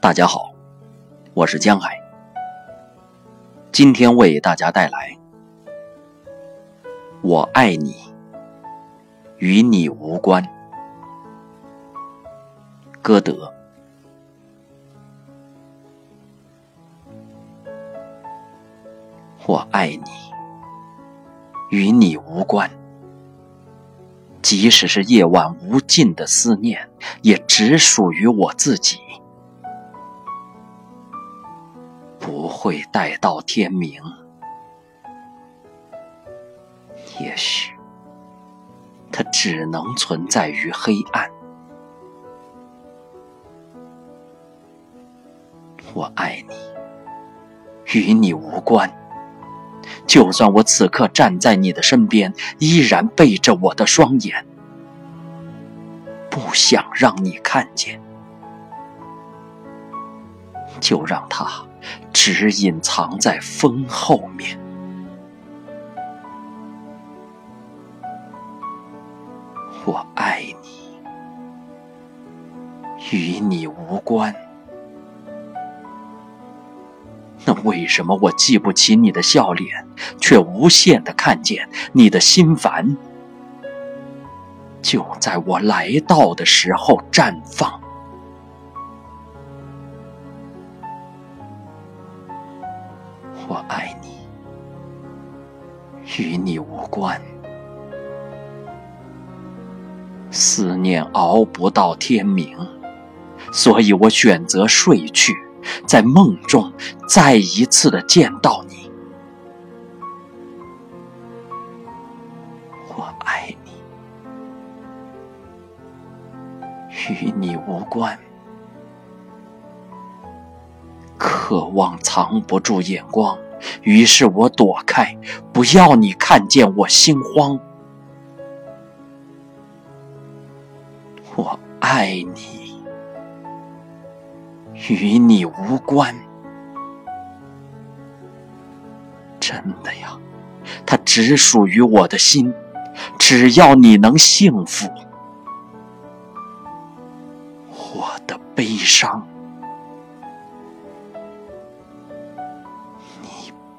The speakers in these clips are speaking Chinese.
大家好，我是江海，今天为大家带来《我爱你，与你无关》。歌德，我爱你，与你无关。即使是夜晚无尽的思念，也只属于我自己，会待到天明。也许，它只能存在于黑暗。我爱你，与你无关。就算我此刻站在你的身边，依然背着我的双眼，不想让你看见，就让它只隐藏在风后面。我爱你，与你无关。那为什么我记不起你的笑脸，却无限的看见你的心烦？就在我来到的时候绽放。我爱你，与你无关。思念熬不到天明，所以我选择睡去。在梦中再一次的见到你，我爱你，与你无关。渴望藏不住眼光，于是我躲开，不要你看见我心慌。我爱你。与你无关，真的呀，它只属于我的心。只要你能幸福，我的悲伤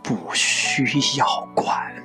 不需要管。